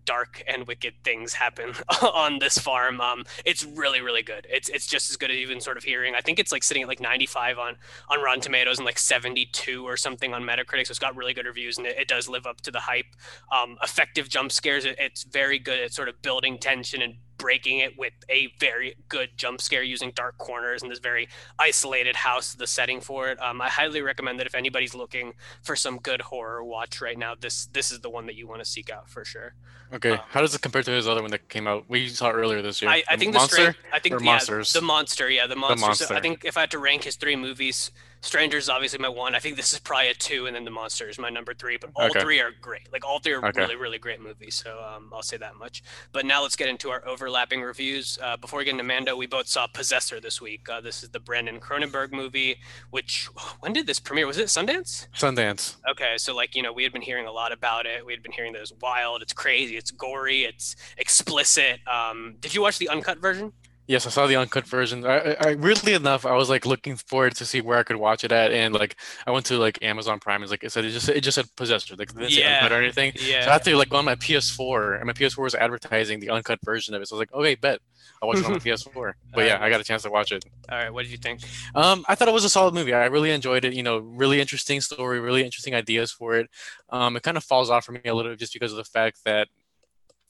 dark and wicked things happen on this farm. Um, it's really, really good. It's it's just as good as even sort of hearing. I think it's like sitting at like 95 on on Rotten Tomatoes and like 72 or something on Metacritic. So it's got really good reviews and it, it does live up to the hype. Um, effective jump scares. It, it's very good at sort of building tension and breaking it with a very good jump scare using dark corners and this very isolated house the setting for it um, i highly recommend that if anybody's looking for some good horror watch right now this this is the one that you want to seek out for sure Okay. um, How does it compare to his other one that came out? We saw earlier this year. I, I think the monster. Stran- I think yeah, Monsters? the monster, yeah, the monster. So Monster. I think if I had to rank his three movies, Strangers is obviously my one. I think this is probably a two, and then the monster is my number three. But all Okay. three are great. Like all three are Okay. really, really great movies. So um, I'll say that much. But now let's get into our overlapping reviews. Uh, before we get into Mando, we both saw Possessor this week. Uh, this is the Brandon Cronenberg movie. Which when did this premiere? Was it Sundance? Sundance. Okay, so like you know, we had been hearing a lot about it. We had been hearing that it's wild, it's crazy, it's gory, it's explicit. Um, did you watch the uncut version? Yes, I saw the uncut version. I, I, weirdly enough, I was like looking forward to see where I could watch it at, and like I went to like Amazon Prime. It's like it said it just it just said Possessor, like didn't say Yeah. uncut or anything. So I Yeah. had to like go on my PS4, and my PS4 was advertising the uncut version of it. So I was like, okay, bet I'll watch it on my PS4. But yeah, I got a chance to watch it. All right, what did you think? Um, I thought it was a solid movie. I really enjoyed it. You know, really interesting story, really interesting ideas for it. Um, it kind of falls off for me a little bit just because of the fact that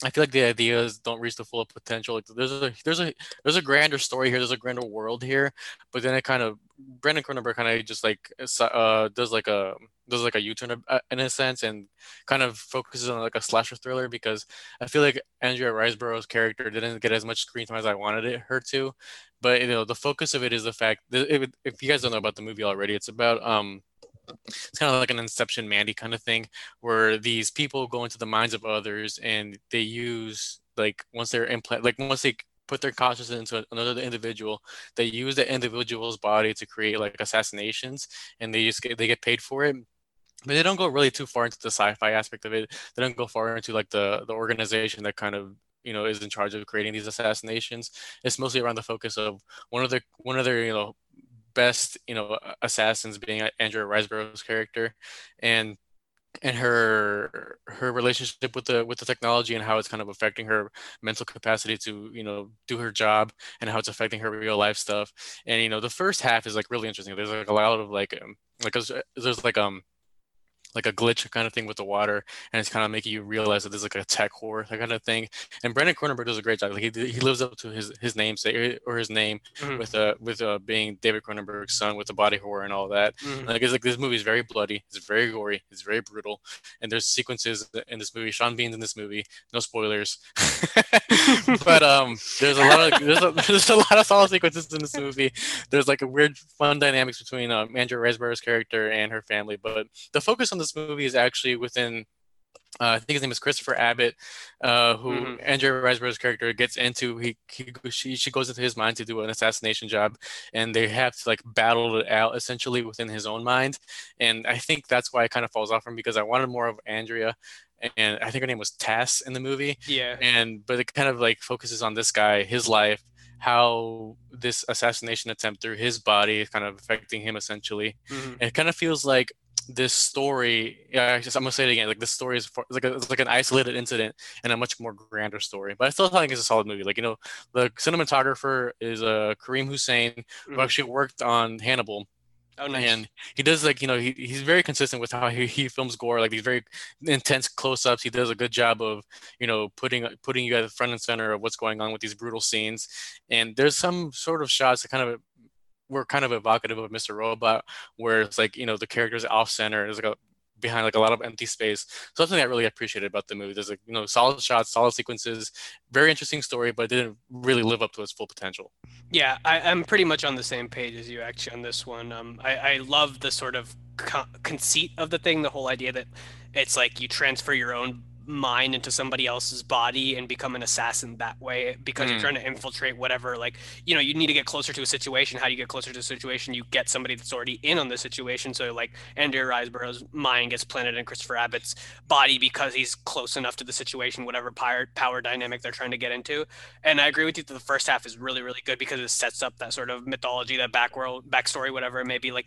I feel like the ideas don't reach the full potential. Like there's a there's a there's a grander story here. There's a grander world here, but then it kind of Brandon Cronenberg kind of just like uh does like a does like a U-turn uh, in a sense and kind of focuses on like a slasher thriller because I feel like Andrea Riseborough's character didn't get as much screen time as I wanted it her to, but you know the focus of it is the fact that if you guys don't know about the movie already, it's about um it's kind of like an inception mandy kind of thing where these people go into the minds of others and they use like once they're implant like once they put their consciousness into another individual they use the individual's body to create like assassinations and they just get they get paid for it. But they don't go really too far into the sci-fi aspect of it. They don't go far into like the the organization that kind of you know is in charge of creating these assassinations. It's mostly around the focus of one of the one of their you know best, you know, assassins being Andrea Riseborough's character, and and her her relationship with the with the technology and how it's kind of affecting her mental capacity to you know do her job and how it's affecting her real life stuff. And you know the first half is like really interesting. There's like a lot of like um, like there's like um like a glitch kind of thing with the water, and it's kind of making you realize that there's like a tech horror, that kind of thing. And Brandon Cronenberg does a great job. Like he, he lives up to his his namesake or his name mm-hmm. with uh with uh being David Cronenberg's son with the body horror and all that. Mm-hmm. Like it's like this movie is very bloody, it's very gory, it's very brutal, and there's sequences in this movie. Sean Bean's in this movie. No spoilers, but um, there's a lot of there's a, there's a lot of solid sequences in this movie. There's like a weird fun dynamics between um, Andrea Riseborough's character and her family, but the focus on the this movie is actually within uh, I think his name is Christopher Abbott, uh, who mm-hmm. Andrea Riseborough's character gets into. He, he she she goes into his mind to do an assassination job, and they have to like battle it out essentially within his own mind. And I think that's why it kind of falls off from because I wanted more of Andrea, and I think her name was Tess in the movie. Yeah. And but it kind of like focuses on this guy, his life, how this assassination attempt through his body is kind of affecting him essentially. Mm-hmm. It kind of feels like this story yeah just, i'm gonna say it again like this story is for, like a, it's like an isolated incident and a much more grander story but i still think it's a solid movie like you know the cinematographer is uh karim hussain mm-hmm. who actually worked on hannibal Oh, nice. And he does like you know he, he's very consistent with how he, he films gore like these very intense close-ups. He does a good job of you know putting putting you at the front and center of what's going on with these brutal scenes. And there's some sort of shots that kind of were kind of evocative of Mr. Robot, where it's like you know the characters off center, there's like a behind like a lot of empty space. So something I really appreciated about the movie. There's like you know solid shots, solid sequences, very interesting story, but it didn't really live up to its full potential. Yeah, I, am pretty much on the same page as you actually on this one. Um, I, I love the sort of co- conceit of the thing, the whole idea that it's like you transfer your own mind into somebody else's body and become an assassin that way because mm. you're trying to infiltrate whatever like you know you need to get closer to a situation. How do you get closer to a situation? You get somebody that's already in on the situation. So like andrea riseborough's mind gets planted in christopher abbott's body because he's close enough to the situation whatever power power dynamic they're trying to get into. And i agree with you that the first half is really really good because it sets up that sort of mythology that back world backstory whatever it may be. Like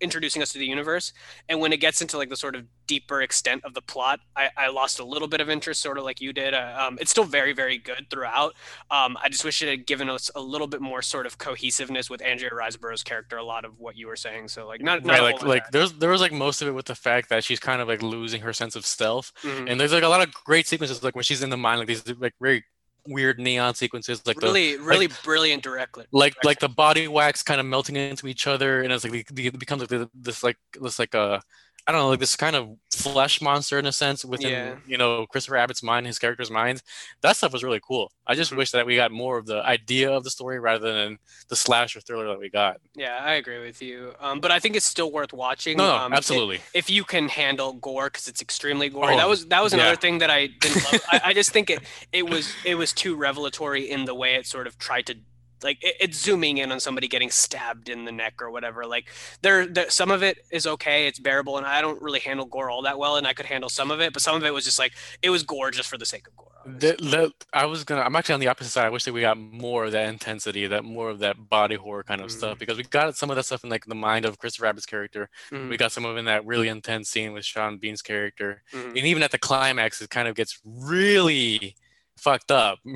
introducing us to the universe. And when it gets into like the sort of deeper extent of the plot, I, I lost a little bit of interest, sort of like you did. Uh, um, it's still very, very good throughout. Um, I just wish it had given us a little bit more sort of cohesiveness with Andrea Riseborough's character. A lot of what you were saying, so like not, not right, like like there's there was like most of it with the fact that she's kind of like losing her sense of stealth, mm-hmm. and there's like a lot of great sequences like when she's in the mine, like these like very weird neon sequences like really the, really like, brilliant directly like like the body wax kind of melting into each other and it's like it becomes like this like this like a uh, I don't know, like this kind of flesh monster in a sense within, yeah. you know, Christopher Abbott's mind, his character's mind. That stuff was really cool. I just mm-hmm. wish that we got more of the idea of the story rather than the slasher thriller that we got. Yeah, I agree with you. Um, but I think it's still worth watching. No, um, absolutely. If, if, you can handle gore, because it's extremely gory. Oh, that was that was another yeah. thing that I didn't love. I, I just think it it was it was too revelatory in the way it sort of tried to like it, it's zooming in on somebody getting stabbed in the neck or whatever like there, there, some of it is okay it's bearable and i don't really handle gore all that well and i could handle some of it but some of it was just like it was gore just for the sake of gore the, the, I was gonna. I'm actually on the opposite side. I wish that we got more of that intensity, that more of that body horror kind of mm stuff, because we got some of that stuff in like the mind of Christopher Abbott's character. mm We got some of it in that really intense scene with Sean Bean's character, mm and even at the climax, it kind of gets really fucked up.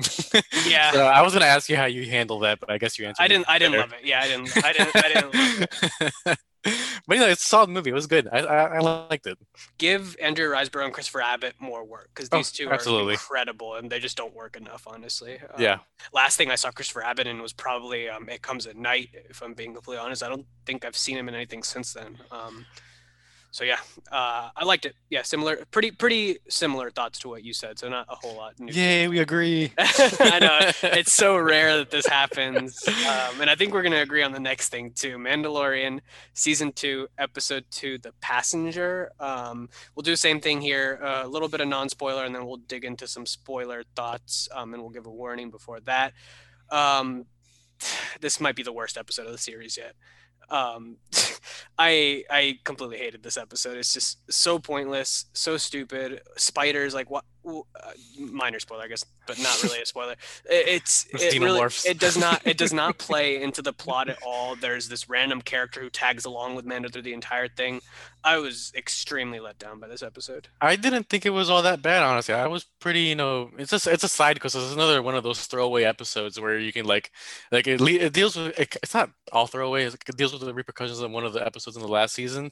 Yeah. so I was gonna ask you how you handle that, but I guess you answered. I didn't. I didn't love it. Yeah, I didn't. I didn't. I didn't. Love it. but you know, it's a solid movie. It was good. I I, I liked it. Give Andrea Riseborough and Christopher Abbott more work because Oh, these two absolutely. are incredible and they just don't work enough, honestly. Um, Yeah. Last thing I saw Christopher Abbott in was probably um, It Comes at Night. If I'm being completely honest, I don't think I've seen him in anything since then. Um, so yeah, uh, I liked it. Yeah, similar, pretty, pretty similar thoughts to what you said. So not a whole lot new. Yay, we agree. I know it's so rare that this happens, um, and I think we're gonna agree on the next thing too. Mandalorian season two, episode two, The Passenger. Um, we'll do the same thing here, uh, a little bit of non-spoiler, and then we'll dig into some spoiler thoughts, um, and we'll give a warning before that. Um, this might be the worst episode of the series yet. Um, I I completely hated this episode. It's just so pointless, so stupid. Spiders, like what? Uh, minor spoiler, I guess, but not really a spoiler. It, it's it, really, it does not it does not play into the plot at all. There's this random character who tags along with Mando through the entire thing. I was extremely let down by this episode. I didn't think it was all that bad, honestly. I was pretty, you know, it's just it's a side because it's another one of those throwaway episodes where you can like, like it, it deals with it, it's not all throwaway. It deals with the repercussions of one of the episodes in the last season.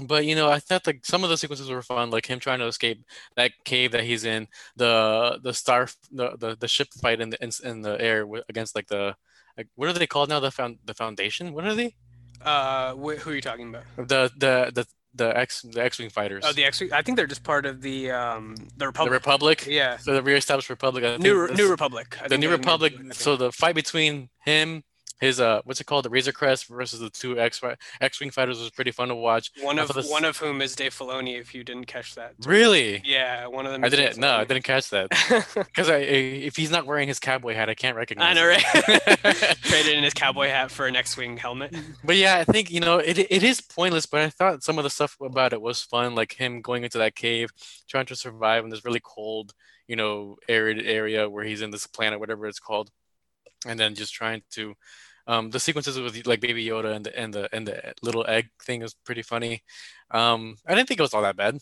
But you know, I thought like some of the sequences were fun, like him trying to escape that cave that he's in, the the star, the the, the ship fight in the in, in the air against like the, like, what are they called now? The found the foundation. What are they? Uh, wh- who are you talking about? The the the the X the X-wing fighters. Oh, the X. I think they're just part of the um the Republic. the Republic. Yeah, So the reestablished Republic. I think New New Republic. I the New Republic. So the fight between him, his uh, what's it called, the Razor Crest versus the two X X-wing fighters was pretty fun to watch. one of this- one of whom is Dave Filoni. If you didn't catch that. Really? Yeah, one of them. I didn't. No, I didn't catch that. Because I, I- if he's not wearing his cowboy hat, I can't recognize. I know, right? Traded in his cowboy hat for an X-wing helmet. But yeah, I think you know it. It is pointless, but I thought some of the stuff about it was fun, like him going into that cave, trying to survive in this really cold, you know, arid area where he's in this planet, whatever it's called, and then just trying to. Um, the sequences with like Baby Yoda and the and the and the little egg thing was pretty funny. Um, I didn't think it was all that bad.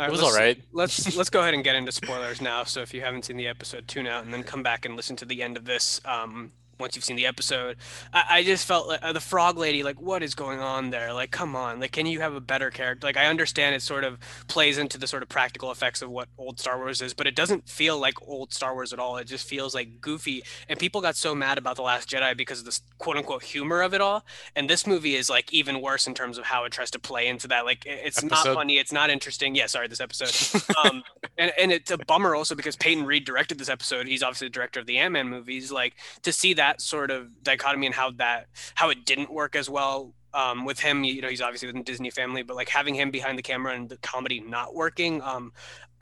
It was all right. Let's let's go ahead and get into spoilers now. So if you haven't seen the episode, tune out and then come back and listen to the end of this. Um, once you've seen the episode, I, I just felt like uh, the frog lady. Like, what is going on there? Like, come on. Like, can you have a better character? Like, I understand it sort of plays into the sort of practical effects of what old Star Wars is, but it doesn't feel like old Star Wars at all. It just feels like goofy. And people got so mad about the Last Jedi because of this quote unquote humor of it all. And this movie is like even worse in terms of how it tries to play into that. Like, it- it's not funny. It's not interesting. Yeah, sorry, this episode um, and, and it's a bummer also because Peyton Reed directed this episode. He's obviously the director of the Ant Man movies. Like to see that sort of dichotomy and how that how it didn't work as well um, with him. You know, he's obviously within the Disney family, but like having him behind the camera and the comedy not working, um,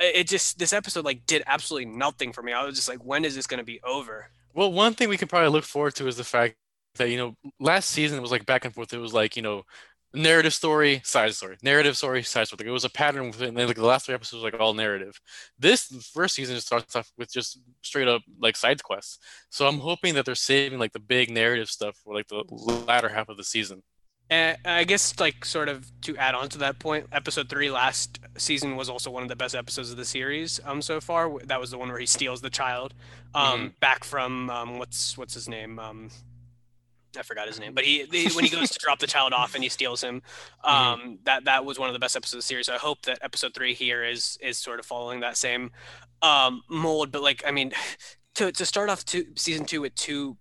it just this episode like did absolutely nothing for me. I was just like, when is this going to be over? Well, one thing we can probably look forward to is the fact that, you know, last season it was like back and forth. It was like, you know, narrative story, side story, narrative story, side story. Like, it was a pattern within like the last three episodes was like all narrative. This first season just starts off with just straight up like side quests. So I'm hoping that they're saving like the big narrative stuff for like the latter half of the season. And I guess like sort of to add on to that point, episode three last season was also one of the best episodes of the series um so far. That was the one where he steals the child um back from um what's what's his name um I forgot his name, but he, he when he goes to drop the child off and he steals him, um that that was one of the best episodes of the series. So I hope that episode three here is is sort of following that same um mold. But like I mean, to to start off two season two with two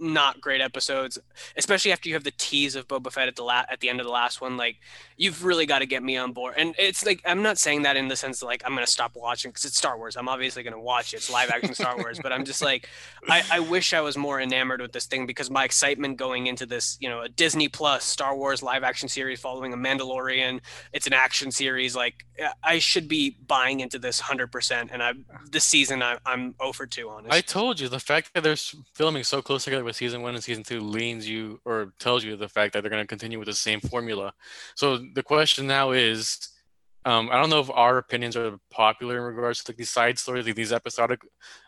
not great episodes, especially after you have the tease of Boba Fett at the la- at the end of the last one. Like, you've really got to get me on board. And it's like I'm not saying that in the sense that like I'm gonna stop watching because it's Star Wars. I'm obviously gonna watch it. It's live action Star Wars. But I'm just like, I, I wish I was more enamored with this thing because my excitement going into this, you know, a Disney Plus Star Wars live action series following a Mandalorian. It's an action series. Like, I should be buying into this 100%. And I this season I, I'm oh over two honestly. I told you the fact that they're filming so close together with season one and season two leans you or tells you the fact that they're going to continue with the same formula. So the question now is, um, I don't know if our opinions are popular in regards to like these side stories, like these episodic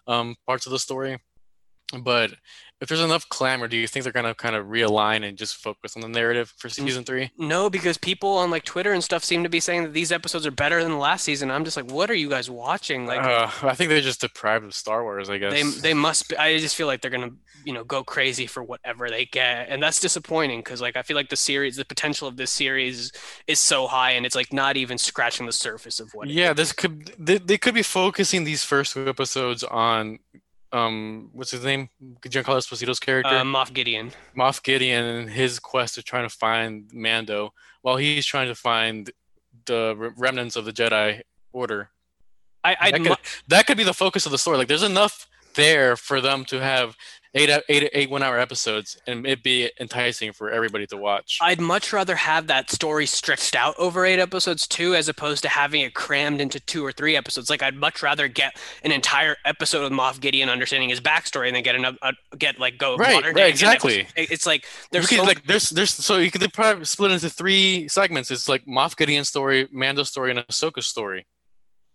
um, parts of the story. But if there's enough clamor, do you think they're gonna kind of realign and just focus on the narrative for season three? No, because people on like Twitter and stuff seem to be saying that these episodes are better than the last season. I'm just like, what are you guys watching? Like, Uh, I think they're just deprived of Star Wars. I guess they they must. Be, I just feel like they're gonna you know go crazy for whatever they get, and that's disappointing because like I feel like the series, the potential of this series is so high, and it's like not even scratching the surface of what. yeah, this could they, they could be focusing these first two episodes on um what's his name Giancarlo Esposito's character Uh, Moff Gideon. Moff Gideon and his quest of trying to find Mando while he's trying to find the remnants of the Jedi Order. I That could, that could be the focus of the story. Like, there's enough there for them to have eight eight eight one hour episodes and it'd be enticing for everybody to watch. I'd much rather have that story stretched out over eight episodes too, as opposed to having it crammed into two or three episodes. Like I'd much rather get an entire episode of Moff Gideon understanding his backstory and then get another uh, get like go Right, modern right, exactly. It's like there's could, so like there's there's so you could probably split into three segments. It's like Moff Gideon story, Mando story, and Ahsoka's story.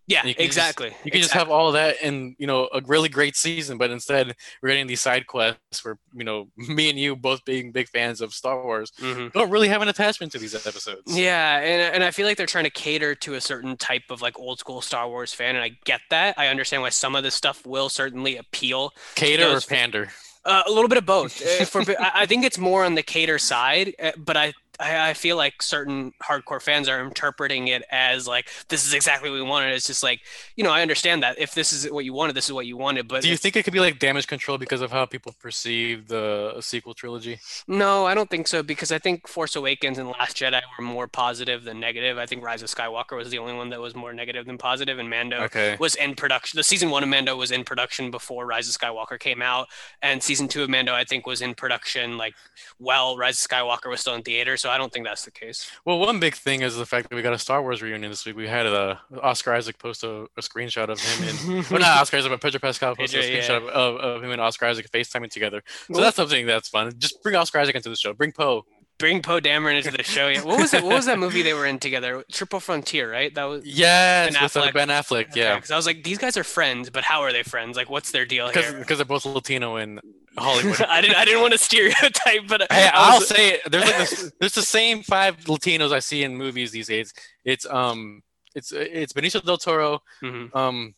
Yeah, you can just- exactly. You can just have all of that and you know a really great season, but instead we're getting these side quests where you know me and you both being big fans of Star Wars hmm don't really have an attachment to these episodes. Yeah, and and I feel like they're trying to cater to a certain type of like old school Star Wars fan, and I get that. I understand why some of this stuff will certainly appeal Cater or pander. Uh, a little bit of both. Uh, for I think it's more on the cater side, uh, but I, I I feel like certain hardcore fans are interpreting it as like this is exactly what we wanted. It's just like you know I understand that if this is what you wanted, this is what you wanted. But Do you think it could be like damage control because of how people perceive the sequel trilogy? no, I don't think so because I think Force Awakens and Last Jedi were more positive than negative. I think Rise of Skywalker was the only one that was more negative than positive, and Mando Okay. was in production. The season one of Mando was in production before Rise of Skywalker came out, and season two of Mando I think was in production like while Rise of Skywalker was still in theater. So I don't think that's the case. Well, one big thing is the fact that we got a Star Wars reunion this week. We had uh, Oscar Isaac post a, a screenshot of him and well, not Oscar Isaac, but Pedro Pascal posted a Pedro, yeah. screenshot of, of, him and Oscar Isaac FaceTiming together. So Well- that's something that's fun. Just bring Oscar Isaac into the show. Bring Poe. Bring Poe Dameron into the show. Yeah. What was it? What was that movie they were in together? Triple Frontier, right? That was. Yes, Ben uh, Affleck. Ben Affleck. Yeah, Because I was like, these guys are friends, but how are they friends? Like, what's their deal because here? because they're both Latino in Hollywood. I didn't. I didn't want to stereotype, but Hey, I I'll say it. There's like this, there's the same five Latinos I see in movies these days. It's um it's it's Benicio del Toro, Mhm. um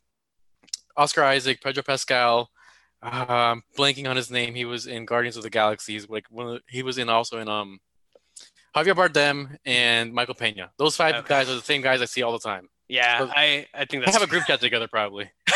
Oscar Isaac, Pedro Pascal. Um, blanking on his name. He was in Guardians of the Galaxy. He's like one the, he was in also in um Javier Bardem and Michael Pena. Those five Okay. guys are the same guys I see all the time. Yeah, Well, I. I think They that's. have a group chat together probably.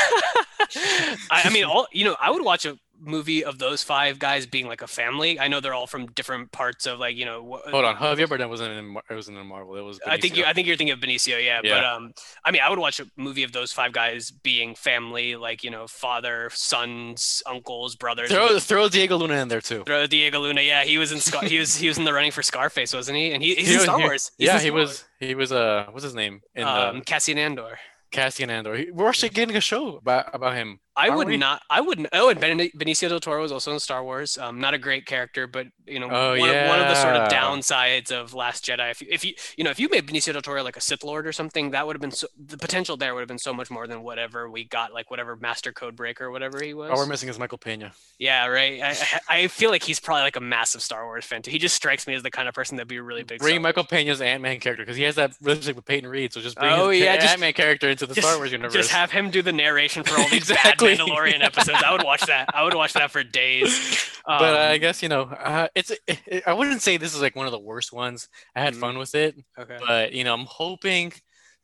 I, I mean, all you know, I would watch a movie of those five guys being like a family. I know they're all from different parts of like you know. Hold on, Javier Bardem wasn't in it wasn't in Marvel. It was. I think you. I think you're thinking of Benicio, yeah, But um, I mean, I would watch a movie of those five guys being family, like you know, father, sons, uncles, brothers. throw throw Diego Luna in there too. Throw Diego Luna, yeah, he was in Scar- he was he was in the running for Scarface, wasn't he? And he, he's He in Star Wars. He's yeah, Star he Wars. was. He was. Uh, what's his name? In um, the Cassian Andor. Cassian Andor. We're actually getting a show about about him. I would we? not. I wouldn't. Oh, and Ben, Benicio del Toro was also in Star Wars. Um, not a great character, but you know, Oh, one, of, one of the sort of downsides of Last Jedi. If you, if you, you know, if you made Benicio del Toro like a Sith Lord or something, that would have been so, the potential there would have been so much more than whatever we got, like whatever Master Code Breaker, or whatever he was. All we're missing is Michael Pena. yeah, right. I, I feel like he's probably like a massive Star Wars fan too. He just strikes me as the kind of person that'd be a really big. Bring Star Michael Pena's Ant Man character because he has that relationship with Peyton Reed. So just bring Oh, his yeah, Ant Man character into the just- Star Wars universe. Just have him do the narration for all these Exactly. bad Mandalorian episodes. I would watch that. I would watch that for days. but I Um, guess you know, uh, it's. It, it- I wouldn't say this is like one of the worst ones. I had Mhm. fun with it, okay. but you know, I'm hoping.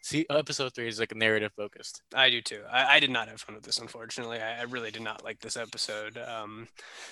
See, episode three is like narrative focused. I do too. I, I did not have fun with this, unfortunately. I, I really did not like this episode. Um,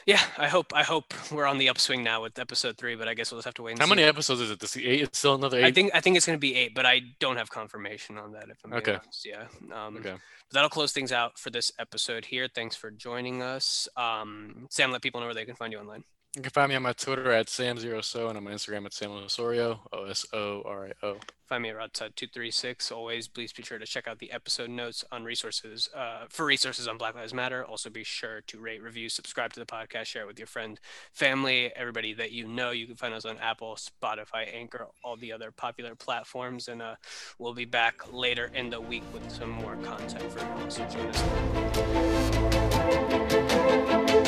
yeah, I hope I hope we're on the upswing now with episode three, but I guess we'll just have to wait. And How see. many episodes is it? This eight? It's still another eight. I think I think it's going to be eight, but I don't have confirmation on that. If I'm Okay. honest. Yeah. Um, Okay. that'll close things out for this episode here. Thanks for joining us. Um, Sam, let people know where they can find you online. You can find me on my Twitter at Sam0So and on my Instagram at Sam Osorio, O S O R I O. Find me at Rodside236. Always, please be sure to check out the episode notes on resources uh, for resources on Black Lives Matter. Also, be sure to rate, review, subscribe to the podcast, share it with your friend, family, everybody that you know. You can find us on Apple, Spotify, Anchor, all the other popular platforms, and uh, we'll be back later in the week with some more content for you. So join us.